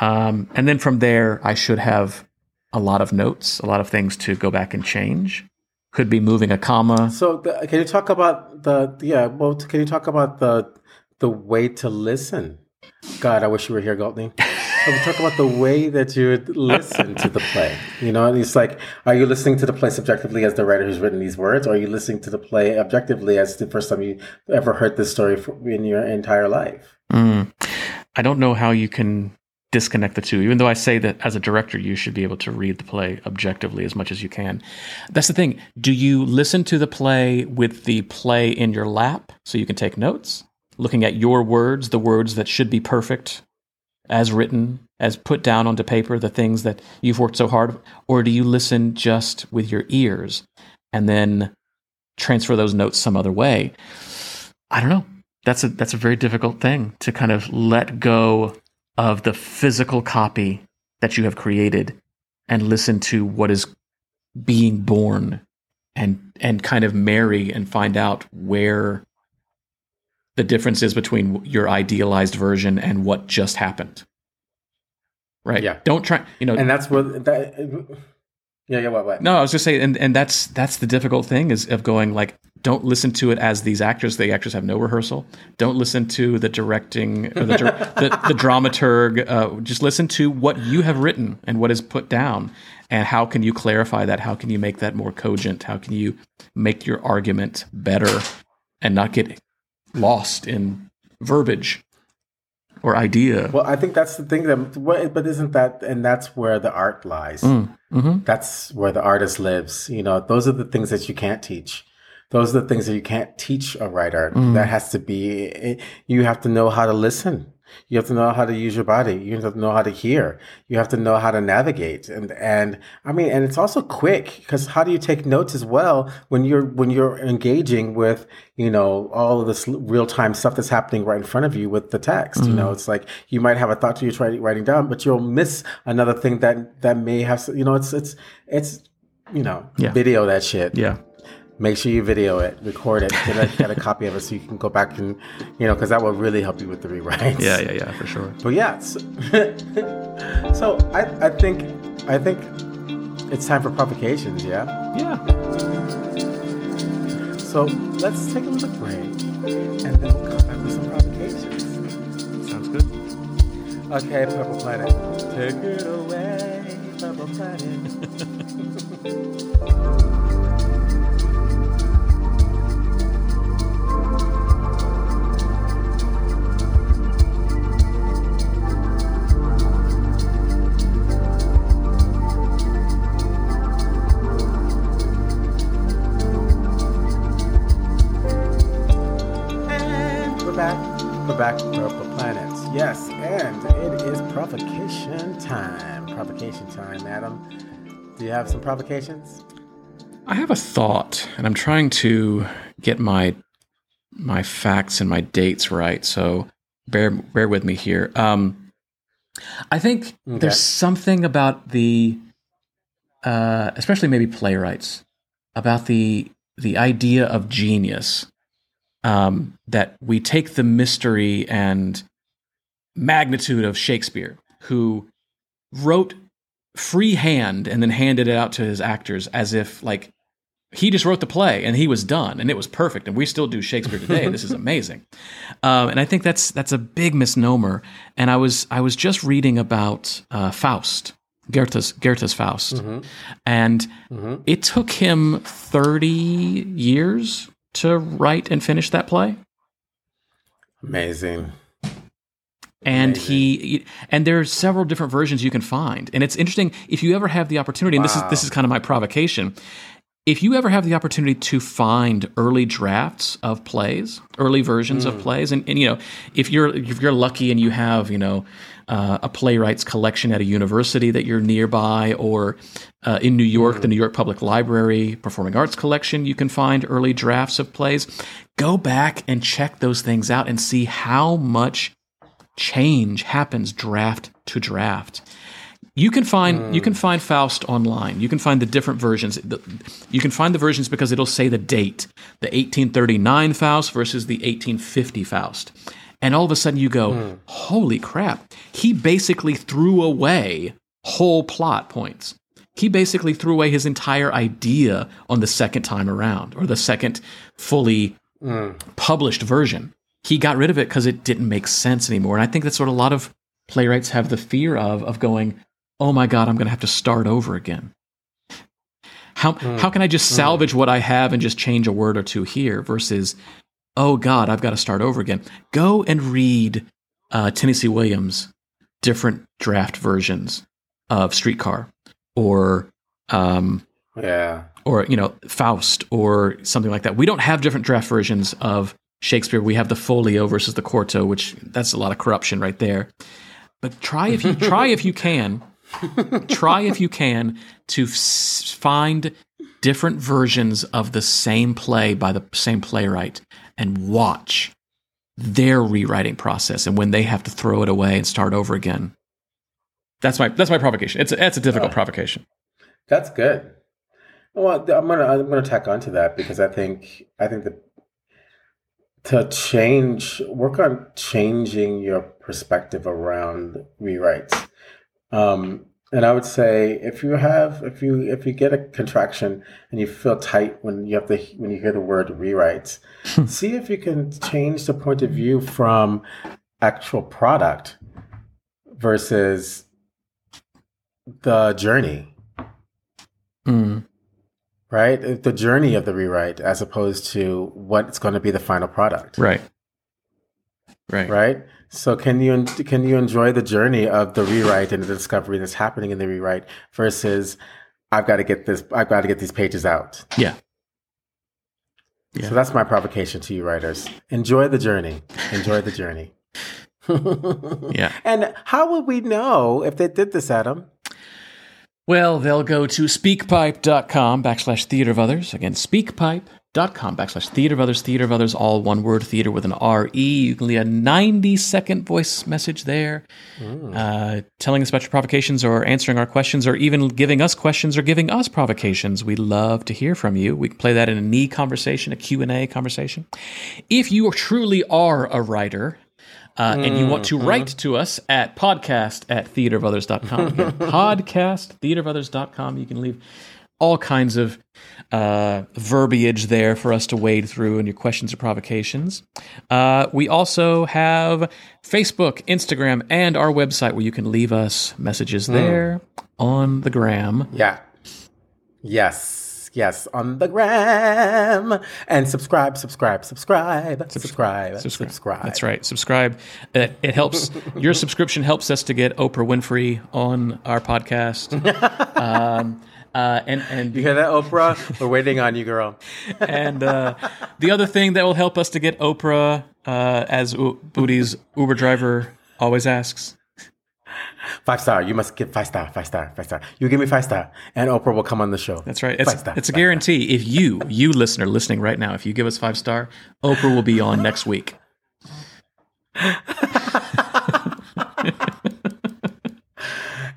um, and then from there i should have a lot of notes, a lot of things to go back and change. Could be moving a comma. So, the, can you talk about the yeah? Well, can you talk about the the way to listen? God, I wish you were here, Galtney. we talk about the way that you would listen to the play. You know, and it's like, are you listening to the play subjectively as the writer who's written these words, or are you listening to the play objectively as the first time you ever heard this story in your entire life? Mm. I don't know how you can disconnect the two, even though I say that as a director, you should be able to read the play objectively as much as you can. That's the thing. Do you listen to the play with the play in your lap so you can take notes, looking at your words, the words that should be perfect as written as put down onto paper the things that you've worked so hard, or do you listen just with your ears and then transfer those notes some other way? I don't know. That's a that's a very difficult thing to kind of let go of the physical copy that you have created and listen to what is being born and and kind of marry and find out where the difference is between your idealized version and what just happened. Right? Yeah. Don't try, you know. And that's what that. Yeah, yeah, what, what? No, I was just saying, and, and that's that's the difficult thing is of going like, don't listen to it as these actors. The actors have no rehearsal. Don't listen to the directing, or the, the, the dramaturg. Uh, just listen to what you have written and what is put down, and how can you clarify that? How can you make that more cogent? How can you make your argument better and not get lost in verbiage or idea? Well, I think that's the thing that, but isn't that, and that's where the art lies. Mm, mm-hmm. That's where the artist lives. You know, those are the things that you can't teach. Those are the things that you can't teach a writer. Mm. That has to be, you have to know how to listen. You have to know how to use your body. You have to know how to hear. You have to know how to navigate. And, and I mean, and it's also quick because how do you take notes as well when you're, when you're engaging with, you know, all of this real time stuff that's happening right in front of you with the text? Mm-hmm. You know, it's like you might have a thought to you trying writing down, but you'll miss another thing that, that may have, you know, it's, it's, it's, you know, Yeah. video that shit Yeah. Make sure you video it, record it, get a, get a copy of it so you can go back and, you know, because that will really help you with the rewrites. Yeah, yeah, yeah, for sure. But yeah, so, so I, I think, I think it's time for provocations. Yeah. Yeah. So let's take a little break, and then we'll come back with some provocations. Sounds good. Okay, Purple Planet, take it away, Purple Planet. back. Back, Purple Planets. Yes, and it is provocation time. Provocation time, Adam. Do you have some provocations? I have a thought, and I'm trying to get my my facts and my dates right. So bear bear with me here. Um, I think Okay. there's something about the, uh, especially maybe playwrights, about the the idea of genius. Um, that we take the mystery and magnitude of Shakespeare, who wrote freehand and then handed it out to his actors as if like he just wrote the play and he was done and it was perfect and we still do Shakespeare today. this is amazing, um, and I think that's that's a big misnomer. And I was I was just reading about uh, Faust, Goethe's Goethe's Faust, and it took him thirty years to write and finish that play. Amazing. and he and there are several different versions you can find and it's interesting if you ever have the opportunity and this is this is kind of my provocation if you ever have the opportunity to find early drafts of plays early versions of mm. plays and, and you know if you're if you're lucky and you have you know uh, a playwrights collection at a university that you're nearby or uh, in New York, the New York Public Library Performing Arts Collection, you can find early drafts of plays. Go back and check those things out and see how much change happens draft to draft. You can find you can find Faust online. You can find the different versions. You can find the versions because it'll say the date, the 1839 Faust versus the 1850 Faust. And all of a sudden you go, hmm. "Holy crap. He basically threw away whole plot points. He basically threw away his entire idea on the second time around or the second fully hmm. published version. He got rid of it because it didn't make sense anymore. And I think that's what a lot of playwrights have the fear of of going, "Oh my god, I'm going to have to start over again." How hmm. how can I just salvage what I have and just change a word or two here versus, "Oh god, I've got to start over again." Go and read uh, Tennessee Williams' different draft versions of Streetcar or um, Yeah. or you know Faust or something like that. We don't have different draft versions of Shakespeare. We have the folio versus the quarto, which that's a lot of corruption right there. but try if you try if you can, try if you can to f- find different versions of the same play by the same playwright and watch their rewriting process and when they have to throw it away and start over again. That's my that's my provocation. It's a, it's a difficult Oh. provocation. That's good. Well, I'm gonna I'm gonna tack onto that because I think I think that to change work on changing your perspective around rewrites. Um, and I would say if you have if you if you get a contraction and you feel tight when you have to when you hear the word rewrites, see if you can change the point of view from actual product versus the journey Mm. right? The journey of the rewrite as opposed to what's going to be the final product, Right. Right. right? So can you can you enjoy the journey of the rewrite and the discovery that's happening in the rewrite versus I've got to get this I've got to get these pages out. Yeah. Yeah. So that's my provocation to you writers. Enjoy the journey. Enjoy the journey. Yeah. And how would we know if they did this, Adam? Well, they'll go to speakpipe.com backslash theater of others. Again, speakpipe.com backslash theater of others, theater of others, all one word, theater with an R-E. You can leave a 90 second voice message there uh, telling us about your provocations or answering our questions or even giving us questions or giving us provocations. We love to hear from you. We can play that in a knee conversation, a Q&A conversation. If you truly are a writer, uh, and you want to write to us at podcast at theaterofothers.com. Again, podcast theaterofothers.com. You can leave all kinds of uh, verbiage there for us to wade through and your questions or provocations. Uh, we also have Facebook, Instagram, and our website where you can leave us messages there on the gram. Yeah. Yes. Yes. On the gram. And subscribe, subscribe, subscribe, subscribe, subscribe. That's right. Subscribe. It, it helps. your subscription helps us to get Oprah Winfrey on our podcast. um, uh, and and You hear that, Oprah? We're waiting on you, girl. and uh, the other thing that will help us to get Oprah, uh, as U- Booty's Uber driver always asks. Five star. You must get five star, five star, five star. You give me five star, and Oprah will come on the show. That's right. It's, Five star, it's a guarantee. If you, you listener listening right now, if you give us five star, Oprah will be on next week.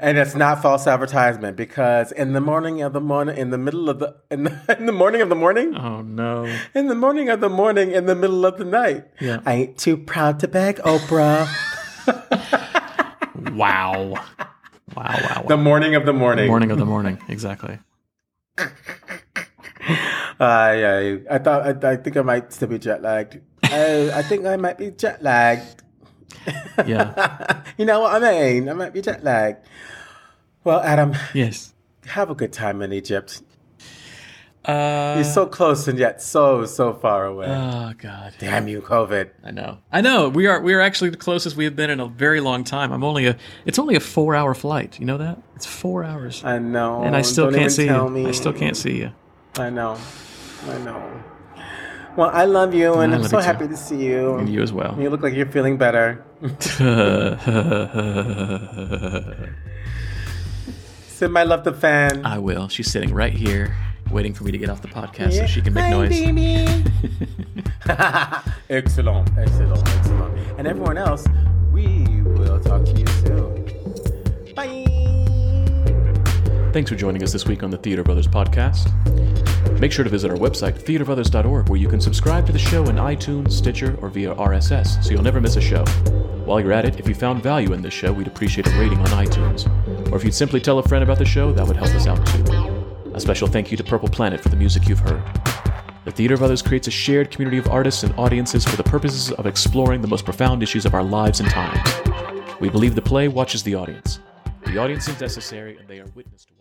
And it's not false advertisement because in the morning of the morning, in the middle of the, in the, in the morning of the morning, Oh no! in the morning of the morning, in the middle of the night, Yeah. I ain't too proud to beg, Oprah. Wow! Wow! Wow! the morning of the morning. Morning of the morning. Exactly. Uh, yeah, I thought I, I think I might still be jet lagged. I, I think I might be jet lagged. Yeah. you know what I mean? I might be jet lagged. Well, Adam, Yes. have a good time in Egypt. Uh, You're so close and yet so so far away. oh God. Damn you, COVID. I know. I know. We are we are actually the closest we have been in a very long time. I'm only a it's only a four hour flight. You know that? It's four hours. I know. and I still Don't can't see you. Me. I still can't see you. I know. I know. Well, I love you, and I I'm so happy to see you. And you as well. You look like you're feeling better. Send my love to fan. I will. She's sitting right here, waiting for me to get off the podcast so she can make Hi, noise. baby. excellent, excellent, excellent. And everyone else, we will talk to you soon. Bye. Thanks for joining us this week on the Theater of Others podcast. Make sure to visit our website, theaterofothers.org, where you can subscribe to the show in iTunes, Stitcher, or via RSS, so you'll never miss a show. While you're at it, if you found value in this show, we'd appreciate a rating on iTunes. Or if you'd simply tell a friend about the show, that would help us out too. A special thank you to Purple Planet for the music you've heard. The Theater of Others creates a shared community of artists and audiences for the purposes of exploring the most profound issues of our lives and times. We believe the play watches the audience. The audience is necessary, and they are witness to